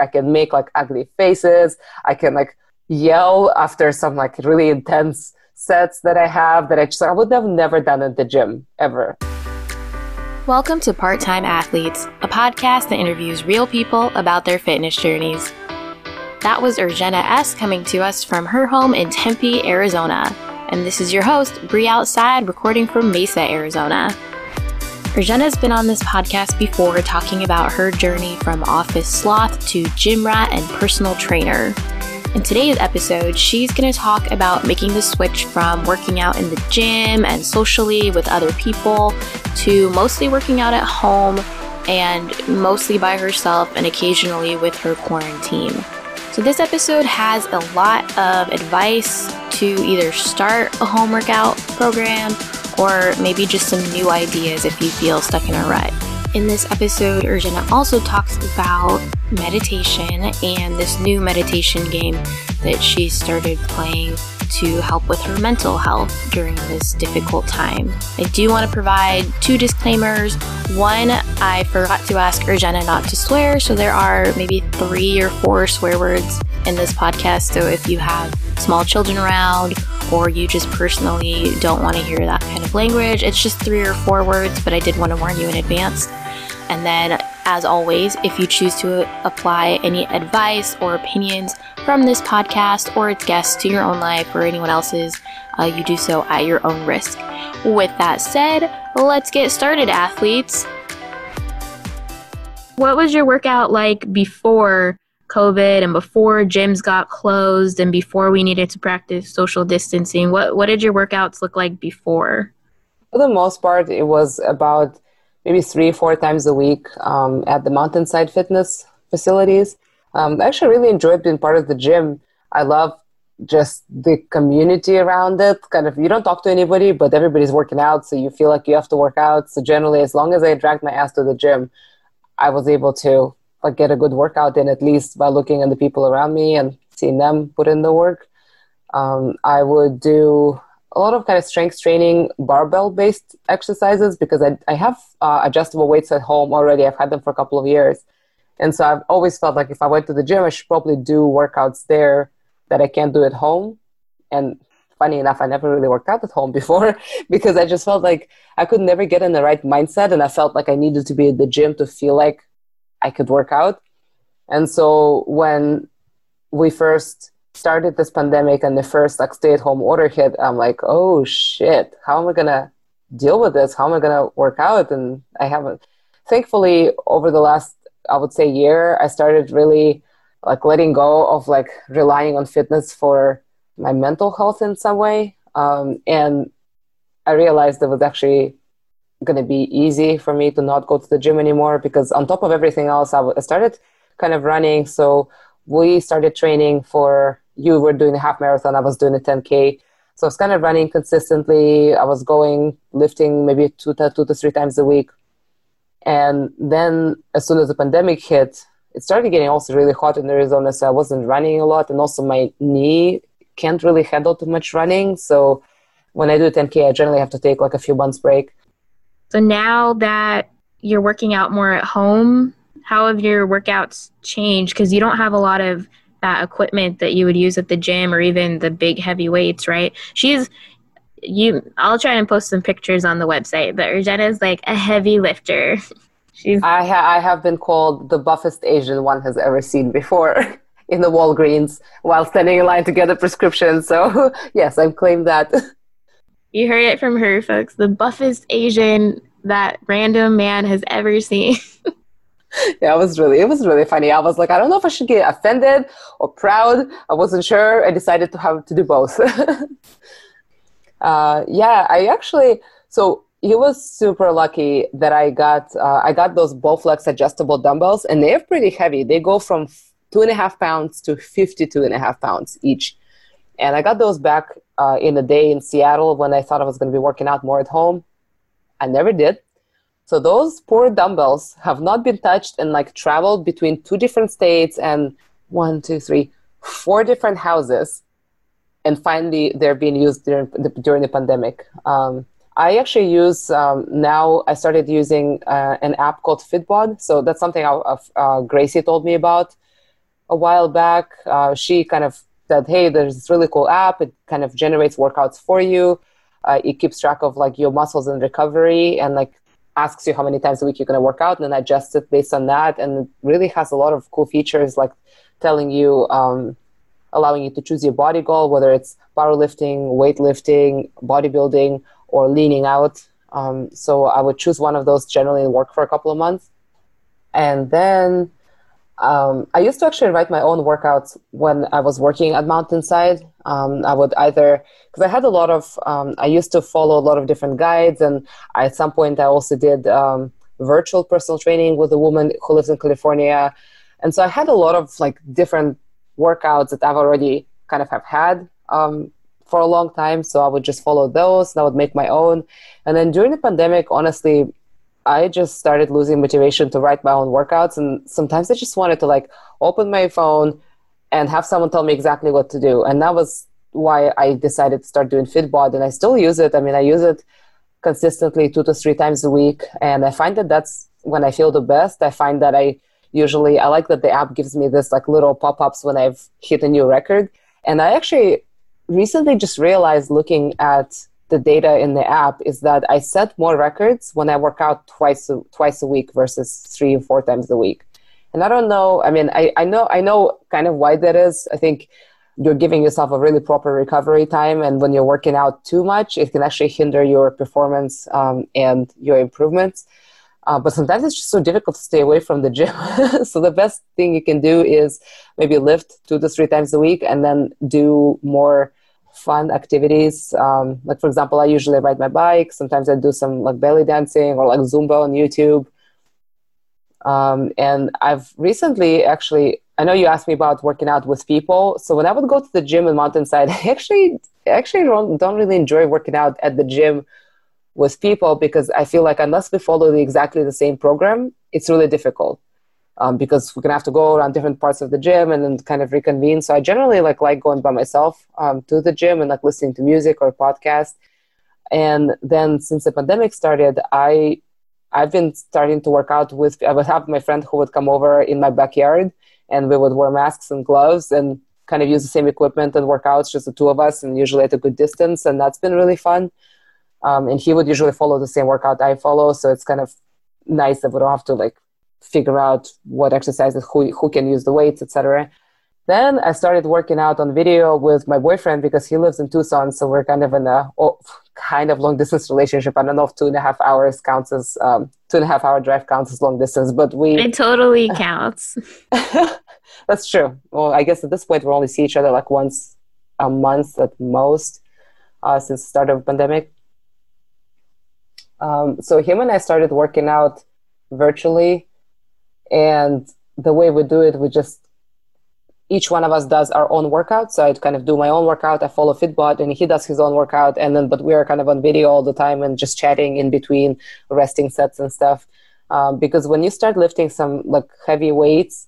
I can make like ugly faces. I can like yell after some like really intense sets that I have that I just I would have never done at the gym ever. Welcome to Part Time Athletes, a podcast that interviews real people about their fitness journeys. That was Urgena S coming to us from her home in Tempe, Arizona. And this is your host, Bree Outside, recording from Mesa, Arizona. Urgena's been on this podcast before talking about her journey from office sloth to gym rat and personal trainer. In today's episode, she's going to talk about making the switch from working out in the gym and socially with other people to mostly working out at home and mostly by herself and occasionally with her quarantine. So, this episode has a lot of advice to either start a home workout program or maybe just some new ideas if you feel stuck in a rut. In this episode, Urgena also talks about meditation and this new meditation game that she started playing to help with her mental health during this difficult time. I do want to provide two disclaimers. One, I forgot to ask Urgena not to swear, so there are maybe three or four swear words in this podcast. So if you have small children around or you just personally don't want to hear that kind of language, it's just three or four words, but I did want to warn you in advance. And then, as always, if you choose to apply any advice or opinions from this podcast or its guests to your own life or anyone else's, uh, you do so at your own risk. With that said, let's get started, athletes. What was your workout like before COVID and before gyms got closed and before we needed to practice social distancing? What what did your workouts look like before? For the most part, it was about maybe three, four times a week um, at the Mountainside Fitness facilities. Um, I actually really enjoyed being part of the gym. I love just the community around it. Kind of, you don't talk to anybody, but everybody's working out, so you feel like you have to work out. So generally, as long as I dragged my ass to the gym, I was able to like get a good workout in at least by looking at the people around me and seeing them put in the work. Um, I would do a lot of kind of strength training, barbell based exercises because I, I have uh, adjustable weights at home already. I've had them for a couple of years. And so I've always felt like if I went to the gym, I should probably do workouts there that I can't do at home. And funny enough, I never really worked out at home before because I just felt like I could never get in the right mindset. And I felt like I needed to be at the gym to feel like I could work out. And so when we first started this pandemic and the first like stay at home order hit, I'm like, oh shit, how am I gonna deal with this? How am I gonna work out? And I haven't. Thankfully, over the last I would say year, I started really like letting go of like relying on fitness for my mental health in some way. Um, and I realized it was actually going to be easy for me to not go to the gym anymore because on top of everything else, I, started kind of running. So we started training for you were doing a half marathon, I was doing a 10K. So I was kind of running consistently. I was going, lifting maybe two to, two to three times a week. And then as soon as the pandemic hit, it started getting also really hot in Arizona. So I wasn't running a lot. And also my knee can't really handle too much running. So when I do 10K, I generally have to take like a few months break. So now that you're working out more at home, how have your workouts changed? Because you don't have a lot of that equipment that you would use at the gym or even the big heavy weights, right? She's you I'll try and post some pictures on the website, but Urgena is like a heavy lifter. She's I ha- I have been called the buffest Asian one has ever seen before in the Walgreens while standing in line to get a prescription. So yes, I've claimed that. You heard it from her, folks. The buffest Asian that random man has ever seen. yeah, it was really it was really funny. I was like, I don't know if I should get offended or proud. I wasn't sure. I decided to have to do both. uh, yeah, I actually so he was super lucky that I got uh, I got those Bowflex adjustable dumbbells, and they're pretty heavy. They go from two and a half pounds to 52 and a half pounds each. And I got those back uh, in a day in Seattle when I thought I was going to be working out more at home. I never did. So those poor dumbbells have not been touched and like traveled between two different states and one, two, three, four different houses. And finally, they're being used during the, during the pandemic. Um, I actually use um, now. I started using uh, an app called Fitbod. So that's something I, uh, Gracie told me about. a while back. Uh, she kind of said, "Hey, there's this really cool app. It kind of generates workouts for you. Uh, it keeps track of like your muscles and recovery, and like asks you how many times a week you're going to work out, and then adjusts it based on that. And it really has a lot of cool features, like telling you, um, allowing you to choose your body goal, whether it's powerlifting, weightlifting, bodybuilding, or leaning out. Um, so I would choose one of those generally and work for a couple of months. And then um, I used to actually write my own workouts when I was working at Mountainside. Um, I would either, because I had a lot of, um, I used to follow a lot of different guides, and I, at some point I also did um, virtual personal training with a woman who lives in California. And so I had a lot of like different workouts that I've already kind of have had um, for a long time. So I would just follow those and I would make my own. And then during the pandemic, honestly, I just started losing motivation to write my own workouts. And sometimes I just wanted to like open my phone and have someone tell me exactly what to do. And that was why I decided to start doing Fitbod. And I still use it. I mean, I use it consistently two to three times a week. And I find that that's when I feel the best. I find that I usually, I like that the app gives me this like little pop ups when I've hit a new record. And I actually recently just realized looking at the data in the app is that I set more records when I work out twice a, twice a week versus three or four times a week. And I don't know. I mean, I, I know I know kind of why that is. I think you're giving yourself a really proper recovery time, and when you're working out too much, it can actually hinder your performance um, and your improvements. Uh, but sometimes it's just so difficult to stay away from the gym. so the best thing you can do is maybe lift two to three times a week, and then do more fun activities. Um, like for example, I usually ride my bike. Sometimes I do some like belly dancing or like Zumba on YouTube. Um, and I've recently actually, I know you asked me about working out with people. So when I would go to the gym in Mountainside, I actually actually don't, don't really enjoy working out at the gym with people because I feel like unless we follow the, exactly the same program, it's really difficult um, because we're gonna have to go around different parts of the gym and then kind of reconvene. So I generally like like going by myself um, to the gym and like listening to music or podcast. And then since the pandemic started, I I've been starting to work out with. I would have my friend who would come over in my backyard, and we would wear masks and gloves and kind of use the same equipment and work out, just the two of us, and usually at a good distance. And that's been really fun. Um, and he would usually follow the same workout I follow, so it's kind of nice that we don't have to like figure out what exercises, who, who can use the weights, etc. Then I started working out on video with my boyfriend because he lives in Tucson, so we're kind of in a oh, kind of long distance relationship. I don't know if two and a half hours counts as um, two and a half hour drive counts as long distance, but we it totally counts. That's true. Well, I guess at this point we only see each other like once a month at most uh, since the start of the pandemic. Um, so him and I started working out virtually and the way we do it we just each one of us does our own workout. So i kind of do my own workout i follow fitbod and he does his own workout. And then but we are kind of on video all the time and just chatting in between resting sets and stuff. Um, because when you start lifting some like heavy weights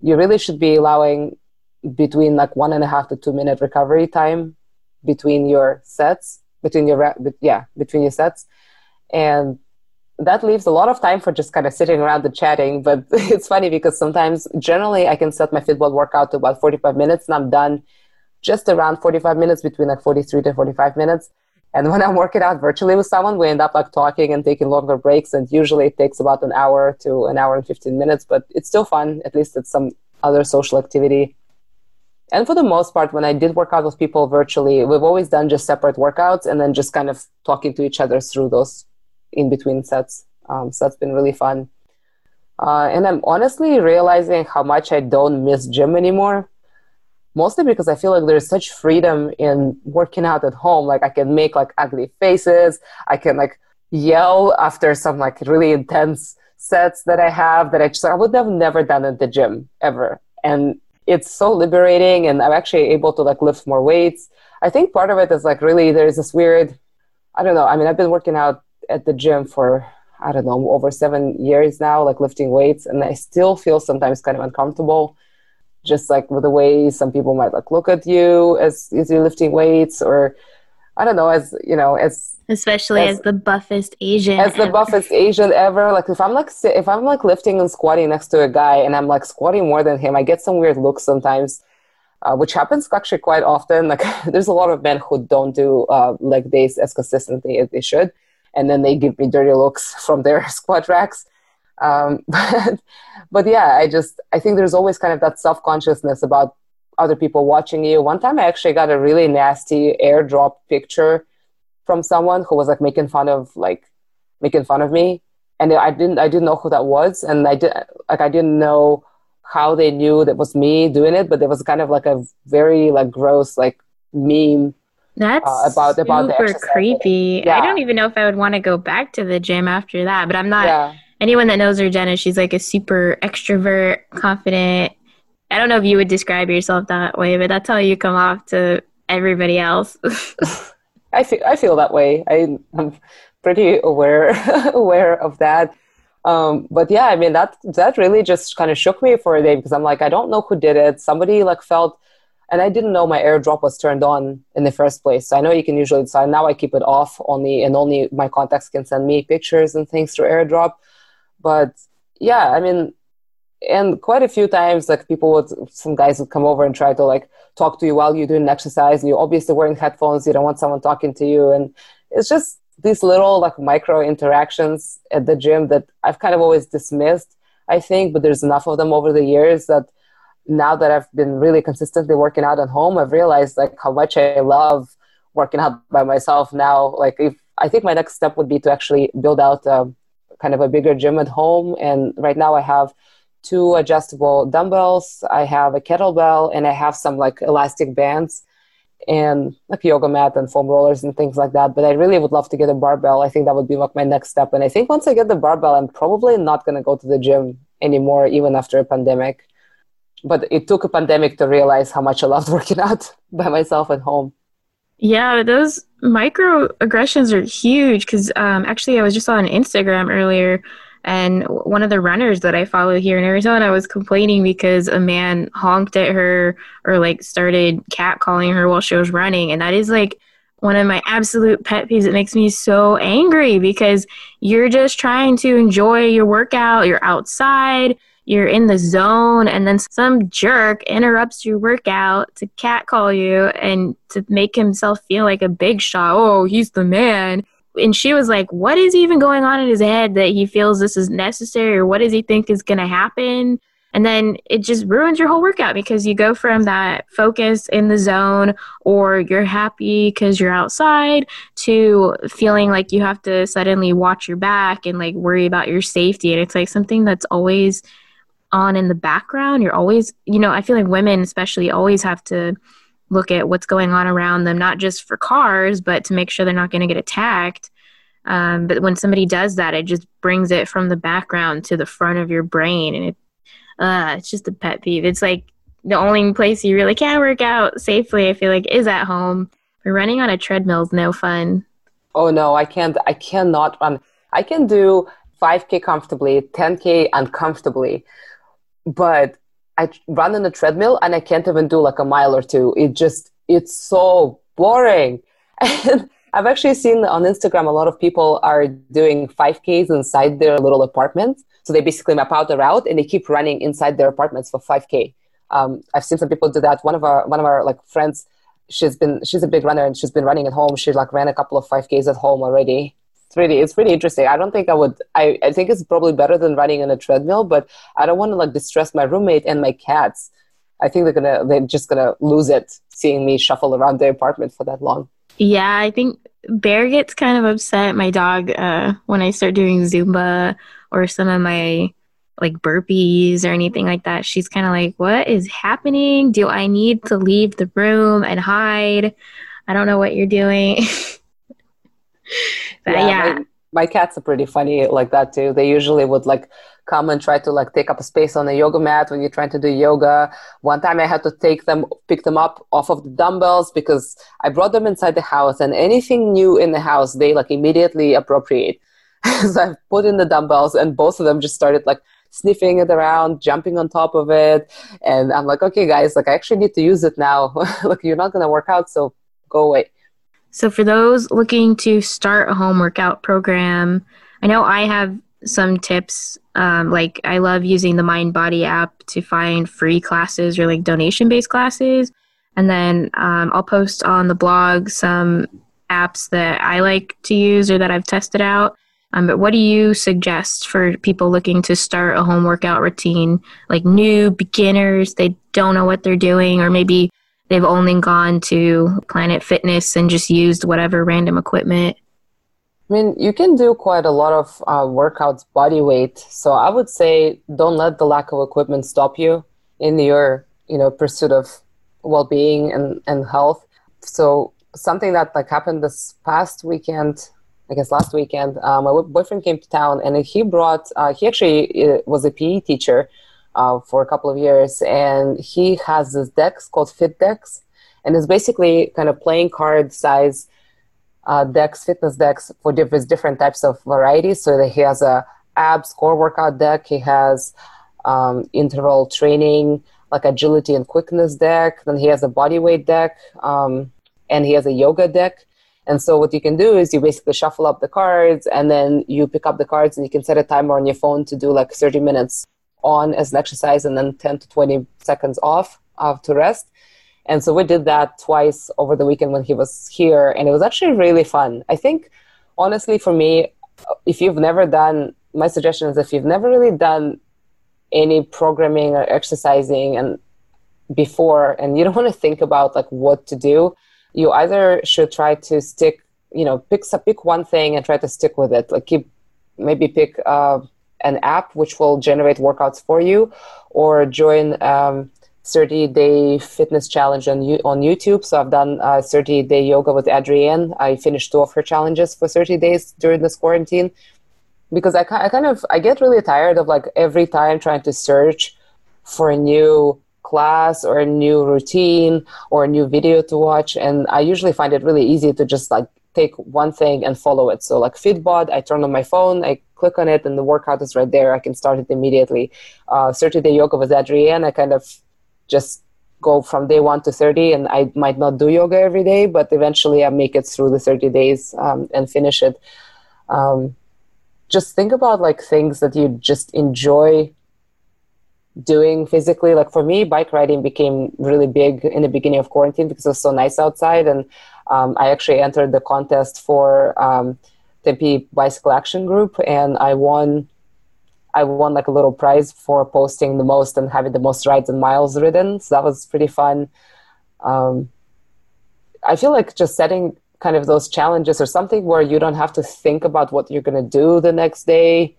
you really should be allowing between like one and a half to two minute recovery time between your sets between your yeah between your sets. And that leaves a lot of time for just kind of sitting around and chatting. But it's funny because sometimes, generally, I can set my Fitbod workout to about 45 minutes and I'm done just around 45 minutes, between like 43 to 45 minutes. And when I'm working out virtually with someone, we end up like talking and taking longer breaks. And usually it takes about an hour to an hour and 15 minutes, but it's still fun. At least it's some other social activity. And for the most part, when I did work out with people virtually, we've always done just separate workouts and then just kind of talking to each other through those in between sets. Um, so that's been really fun. Uh, and I'm honestly realizing how much I don't miss gym anymore. Mostly because I feel like there's such freedom in working out at home. Like I can make like ugly faces. I can like yell after some like really intense sets that I have that I just I would have never done at the gym ever. And it's so liberating and I'm actually able to like lift more weights. I think part of it is like really there's this weird I don't know. I mean, I've been working out at the gym for I don't know over seven years now, like lifting weights, and I still feel sometimes kind of uncomfortable, just like with the way some people might like look at you as as you're lifting weights, or I don't know, as you know, as especially as, as, the buffest Asian. As the buffest Asian ever. Like if I'm like if I'm like lifting and squatting next to a guy and I'm like squatting more than him, I get some weird looks sometimes. Uh, which happens actually quite often. Like there's a lot of men who don't do uh, leg days as consistently as they should, and then they give me dirty looks from their squat racks. Um, but, but yeah, I just I think there's always kind of that self consciousness about other people watching you. One time I actually got a really nasty airdrop picture from someone who was like making fun of like making fun of me and I didn't I didn't know who that was and I did like I didn't know how they knew that was me doing it but it was kind of like a very like gross like meme that's uh, about about super creepy. Yeah. I don't even know if I would want to go back to the gym after that. But I'm not. Yeah. Anyone that knows Urgena, she's like a super extrovert, confident, I don't know if you would describe yourself that way, but that's how you come off to everybody else. I feel I feel that way. I, am pretty aware aware of that. Um, but yeah, I mean that that really just kind of shook me for a day because I'm like, I don't know who did it. Somebody like felt, and I didn't know my AirDrop was turned on in the first place. So I know you can usually decide. Now I keep it off only, and only my contacts can send me pictures and things through AirDrop. But yeah, I mean, and quite a few times like people would some guys would come over and try to like talk to you while you're doing an exercise you're obviously wearing headphones you don't want someone talking to you and it's just these little like micro interactions at the gym that i've kind of always dismissed i think but there's enough of them over the years that now that i've been really consistently working out at home i've realized like how much i love working out by myself now like if i think my next step would be to actually build out a, kind of a bigger gym at home and right now i have two adjustable dumbbells. I have a kettlebell and I have some like elastic bands and like yoga mat and foam rollers and things like that. But I really would love to get a barbell. I think that would be like my next step. And I think once I get the barbell, I'm probably not going to go to the gym anymore, even after a pandemic. But it took a pandemic to realize how much I loved working out by myself at home. Yeah, those microaggressions are huge because um, actually, I was just on Instagram earlier and one of the runners that I follow here in Arizona was complaining because a man honked at her or like started catcalling her while she was running. And that is like one of my absolute pet peeves. It makes me so angry because you're just trying to enjoy your workout, you're outside, you're in the zone, and then some jerk interrupts your workout to catcall you and to make himself feel like a big shot. Oh, he's the man and she was like, What is even going on in his head that he feels this is necessary or what does he think is going to happen? And then it just ruins your whole workout because you go from that focus in the zone or you're happy because you're outside to feeling like you have to suddenly watch your back and like worry about your safety. And it's like something that's always on in the background. You're always, you know, I feel like women especially always have to look at what's going on around them, not just for cars, but to make sure they're not going to get attacked. Um, but when somebody does that, it just brings it from the background to the front of your brain, and it uh, it's just a pet peeve. It's like the only place you really can work out safely. I feel like is at home. But running on a treadmill is no fun. Oh no, I can't. I cannot run. I can do 5k comfortably, 10k uncomfortably, but I run on a treadmill and I can't even do like a mile or two. It just, it's so boring. And I've actually seen on Instagram a lot of people are doing 5Ks inside their little apartments. So they basically map out the route and they keep running inside their apartments for 5K. Um, I've seen some people do that. One of our one of our like friends, she's been she's a big runner and she's been running at home. She like ran a couple of 5Ks at home already really it's really interesting. I don't think I would. I, I think it's probably better than running on a treadmill, but I don't want to like distress my roommate and my cats. I think they're gonna they're just gonna lose it seeing me shuffle around their apartment for that long. Yeah, I think Bear gets kind of upset. My dog uh, when I start doing Zumba or some of my like burpees or anything like that. She's kind of like, "What is happening? Do I need to leave the room and hide? I don't know what you're doing." Yeah. yeah. My, my cats are pretty funny like that too. They usually would like come and try to like take up a space on the yoga mat when you're trying to do yoga. One time I had to take them, pick them up off of the dumbbells because I brought them inside the house and anything new in the house, they like immediately appropriate. so I put in the dumbbells and both of them just started like sniffing it around, jumping on top of it. And I'm like, okay, guys, like I actually need to use it now. like you're not going to work out, so go away. So, for those looking to start a home workout program, I know I have some tips. Um, like, I love using the Mind Body app to find free classes or like donation based classes. And then um, I'll post on the blog some apps that I like to use or that I've tested out. Um, but what do you suggest for people looking to start a home workout routine, like new beginners? They don't know what they're doing, or maybe they've only gone to Planet Fitness and just used whatever random equipment. I mean, you can do quite a lot of uh, workouts body weight. So I would say don't let the lack of equipment stop you in your, you know, pursuit of well-being and, and health. So something that like happened this past weekend, I guess last weekend, uh, my boyfriend came to town and he brought, uh, he actually uh, was a PE teacher uh, for a couple of years and he has this decks called Fit Decks, and it's basically kind of playing card size uh, decks, fitness decks for different, different types of varieties. So that he has a abs core workout deck, he has um, interval training, like agility and quickness deck. Then he has a body weight deck, um, and he has a yoga deck. And so what you can do is you basically shuffle up the cards, and then you pick up the cards, and you can set a timer on your phone to do like 30 minutes on as an exercise, and then 10 to 20 seconds off uh, to rest. And so we did that twice over the weekend when he was here, and it was actually really fun. I think, honestly, for me, if you've never done, my suggestion is if you've never really done any programming or exercising and before and you don't want to think about like what to do you either should try to stick you know pick pick one thing and try to stick with it like keep maybe pick uh, an app which will generate workouts for you or join um, 30 day fitness challenge on, on YouTube. So I've done uh, 30 day yoga with Adriene. I finished two of her challenges for 30 days during this quarantine because I, I kind of I get really tired of like every time trying to search for a new class or a new routine or a new video to watch and I usually find it really easy to just like take one thing and follow it. So like Fitbod, I turn on my phone, I click on it and the workout is right there. I can start it immediately. Uh, 30 day yoga with Adriene, I kind of just go from day one to 30 and I might not do yoga every day, but eventually I make it through the 30 days um, and finish it. Um, just think about like things that you just enjoy doing physically like for me bike riding became really big in the beginning of quarantine because it was so nice outside and um, i actually entered the contest for um, tempe bicycle action group and i won i won like a little prize for posting the most and having the most rides and miles ridden. So that was pretty fun. Um, i feel like just setting kind of those challenges or something where you don't have to think about what you're going to do the next day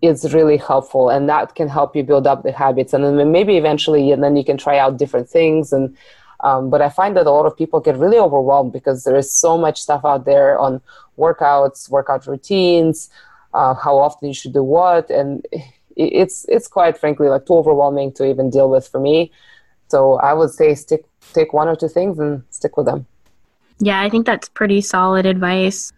is really helpful and that can help you build up the habits and then maybe eventually and then you can try out different things and um, but i find that a lot of people get really overwhelmed because there is so much stuff out there on workouts workout routines uh, how often you should do what. And it's it's quite frankly like too overwhelming to even deal with for me. So i would say stick take one or two things and stick with them. Yeah, I think that's pretty solid advice.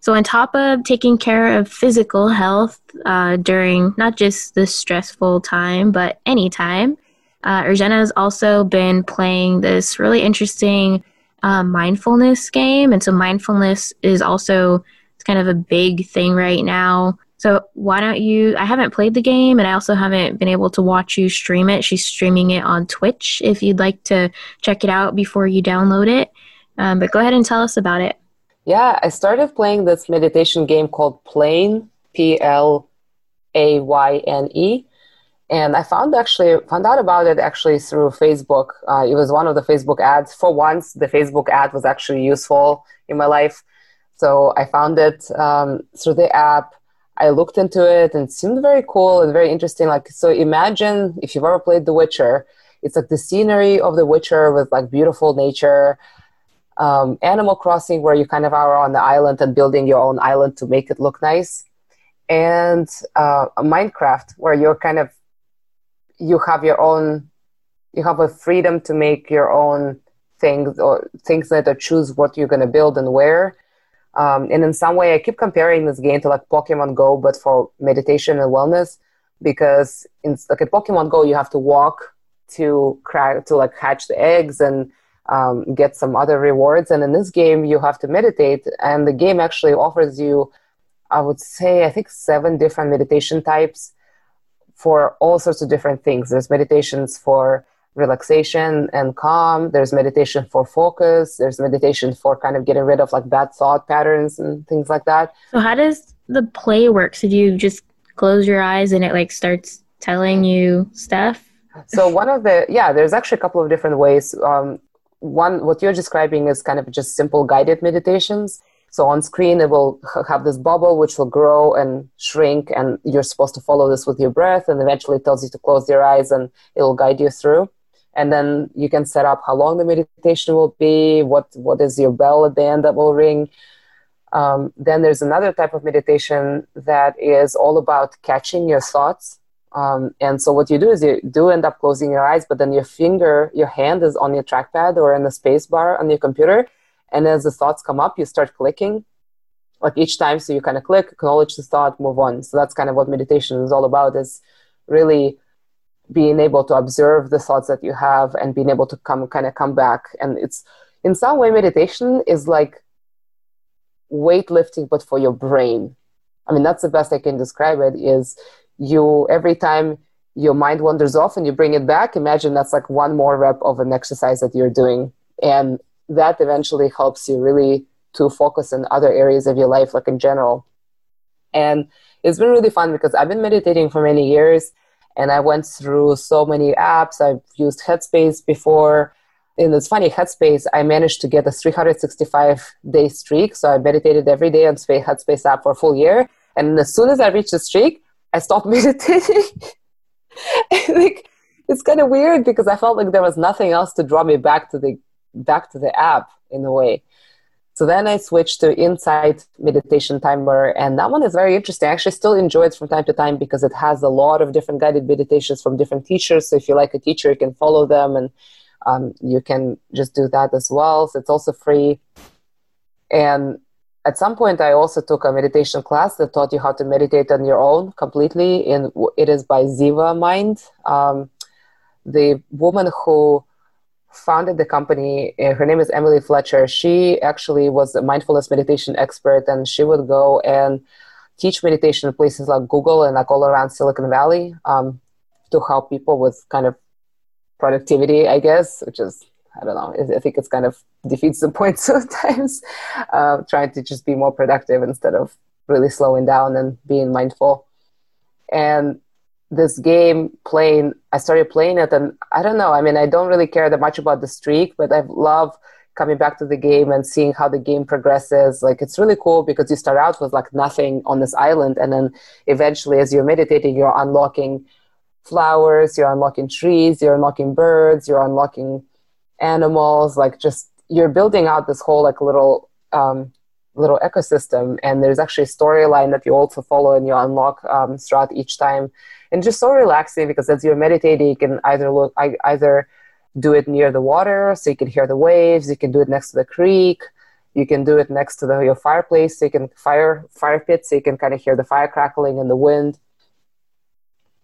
So, on top of taking care of physical health uh, during not just this stressful time, but any time, uh, has also been playing this really interesting uh, mindfulness game. And so, mindfulness is also it's kind of a big thing right now. So, why don't you? I haven't played the game and I also haven't been able to watch you stream it. She's streaming it on Twitch if you'd like to check it out before you download it. Um, but go ahead and tell us about it. Yeah, I started playing this meditation game called Playne, P L A Y N E. And I found actually found out about it actually through Facebook. Uh, it was one of the Facebook ads. For once, the Facebook ad was actually useful in my life. So I found it um, through the app. I looked into it and it seemed very cool and very interesting. Like, so imagine if you've ever played The Witcher, it's like the scenery of The Witcher with like beautiful nature um, Animal Crossing, where you kind of are on the island and building your own island to make it look nice, and uh, Minecraft, where you're kind of you have your own, you have a freedom to make your own things or things that or choose what you're going to build and where. Um, and in some way, I keep comparing this game to like Pokemon Go, but for meditation and wellness, because in like at Pokemon Go, you have to walk to crack to like hatch the eggs and um, get some other rewards. And in this game, you have to meditate, and the game actually offers you, I would say, I think seven different meditation types for all sorts of different things. There's meditations for relaxation and calm. There's meditation for focus. There's meditation for kind of getting rid of like bad thought patterns and things like that. So how does the play work? So do you just close your eyes and it like starts telling you stuff? So one of the yeah, there's actually a couple of different ways. Um, one what you're describing is kind of just simple guided meditations so on screen it will have this bubble which will grow and shrink and you're supposed to follow this with your breath and eventually it tells you to close your eyes and it will guide you through and then you can set up how long the meditation will be what what is your bell at the end that will ring um, then there's another type of meditation that is all about catching your thoughts um, and so what you do is you do end up closing your eyes, but then your finger, your hand is on your trackpad or in the space bar on your computer. And as the thoughts come up, you start clicking like each time. So you kind of click, acknowledge the thought, move on. So that's kind of what meditation is all about is really being able to observe the thoughts that you have and being able to come kind of come back. And it's in some way meditation is like weightlifting, but for your brain. I mean, that's the best I can describe it is you every time your mind wanders off and you bring it back imagine that's like one more rep of an exercise that you're doing and that eventually helps you really to focus in other areas of your life like in general. And it's been really fun because i've been meditating for many years and i went through so many apps. I've used headspace before. And it's funny headspace i managed to get a 365 day streak. So i meditated every day on headspace app for a full year. And as soon as i reached the streak I stopped meditating. like it's kind of weird because I felt like there was nothing else to draw me back to the back to the app in a way. So then I switched to Insight Meditation Timer, and that one is very interesting. I actually still enjoy it from time to time because it has a lot of different guided meditations from different teachers. So if you like a teacher, you can follow them, and um, you can just do that as well. So it's also free. And at some point i also took a meditation class that taught you how to meditate on your own completely and it is by ziva mind um, the woman who founded the company uh, her name is emily fletcher she actually was a mindfulness meditation expert and she would go and teach meditation in places like google and like all around silicon valley um, to help people with kind of productivity i guess which is I don't know. I think it's kind of defeats the point sometimes. Uh, trying to just be more productive instead of really slowing down and being mindful. And this game Playne, I started playing it, and I don't know. I mean, I don't really care that much about the streak, but I love coming back to the game and seeing how the game progresses. Like it's really cool because you start out with like nothing on this island, and then eventually, as you're meditating, you're unlocking flowers, you're unlocking trees, you're unlocking birds, you're unlocking animals like just you're building out this whole like little um, little ecosystem and there's actually a storyline that you also follow and you unlock um, throughout each time. And just so relaxing because as you're meditating you can either look I, either do it near the water so you can hear the waves you can do it next to the creek you can do it next to the, your fireplace so you can fire fire pit so you can kind of hear the fire crackling and the wind.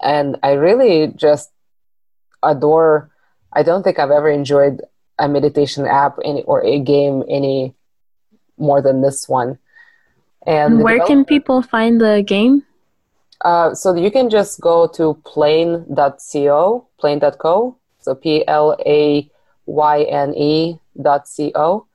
And i really just adore I don't think I've ever enjoyed a meditation app any, or a game any more than this one. And where can people find the game? Uh, so you can just go to playne.co, playne.co, so P L A Y N E dot co,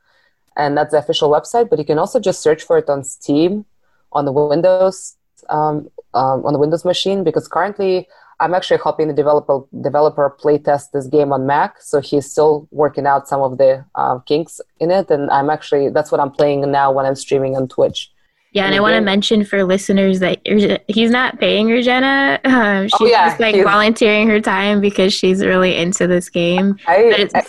and that's the official website. But you can also just search for it on Steam, on the Windows, um, um, on the Windows machine, because currently I'm actually helping the developer developer playtest this game on Mac, so he's still working out some of the uh, kinks in it, and I'm actually that's what I'm playing now when I'm streaming on Twitch. Yeah, and I want to mention for listeners that he's not paying Urgena. Um, she's oh, yeah, just like volunteering her time because she's really into this game. I, I,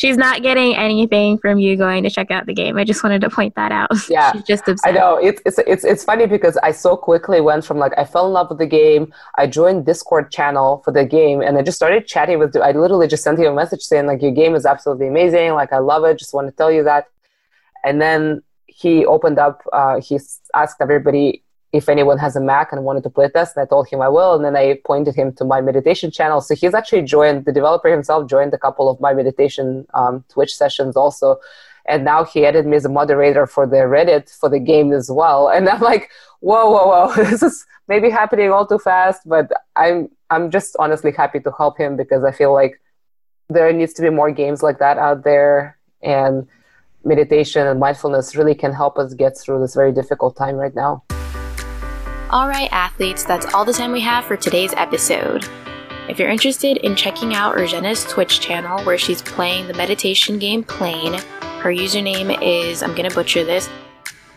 she's not getting anything from you going to check out the game. I just wanted to point that out. Yeah, she's just upset. I know it's it's it's it's funny because I so quickly went from like I fell in love with the game. I joined Discord channel for the game, and I just started chatting with. I literally just sent you a message saying like your game is absolutely amazing. Like I love it. Just want to tell you that. And then he opened up. Uh, he asked everybody if anyone has a Mac and wanted to play test. And I told him I will. And then I pointed him to my meditation channel. So he's actually joined, the developer himself joined a couple of my meditation um, Twitch sessions also. And now he added me as a moderator for the Reddit for the game as well. And I'm like, whoa, whoa, whoa, this is maybe happening all too fast. But I'm, I'm just honestly happy to help him because I feel like there needs to be more games like that out there. And meditation and mindfulness really can help us get through this very difficult time right now. All right, athletes, that's all the time we have for today's episode. If you're interested in checking out Urgena's Twitch channel where she's playing the meditation game Playne, her username is, I'm gonna butcher this,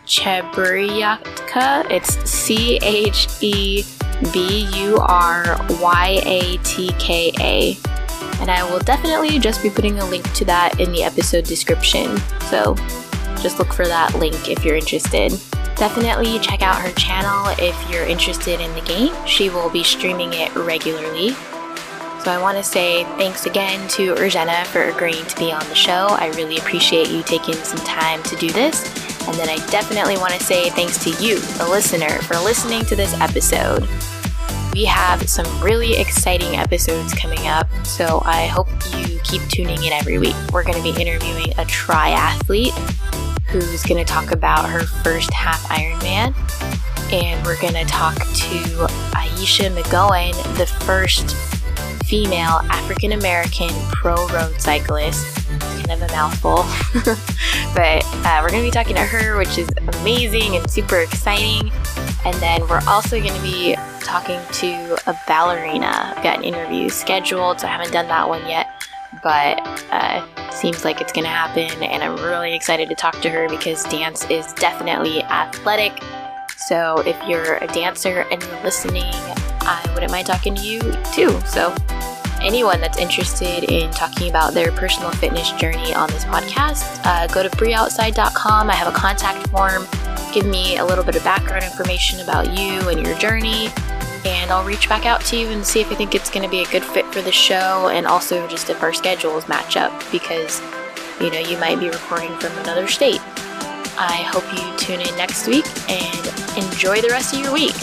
Cheburyatka. It's C H E B U R Y A T K A and I will definitely just be putting a link to that in the episode description. So just look for that link if you're interested. Definitely check out her channel if you're interested in the game. She will be streaming it regularly. So I want to say thanks again to Urgena for agreeing to be on the show. I really appreciate you taking some time to do this. And then I definitely want to say thanks to you, the listener, for listening to this episode we have some really exciting episodes coming up, so I hope you keep tuning in every week. We're going to be interviewing a triathlete who's going to talk about her first half Ironman, and we're going to talk to Ayesha McGowan, the first female African American pro road cyclist. Kind of a mouthful, but uh, we're going to be talking to her, which is amazing and super exciting. And then we're also going to be talking to a ballerina. I've got an interview scheduled, so I haven't done that one yet, but uh, seems like it's going to happen. And I'm really excited to talk to her because dance is definitely athletic. So if you're a dancer and you're listening, I wouldn't mind talking to you too. So anyone that's interested in talking about their personal fitness journey on this podcast, uh, go to breeoutside.com. I have a contact form give me a little bit of background information about you and your journey. And I'll reach back out to you and see if I think it's going to be a good fit for the show and also just if our schedules match up because, you know, you might be recording from another state. I hope you tune in next week and enjoy the rest of your week.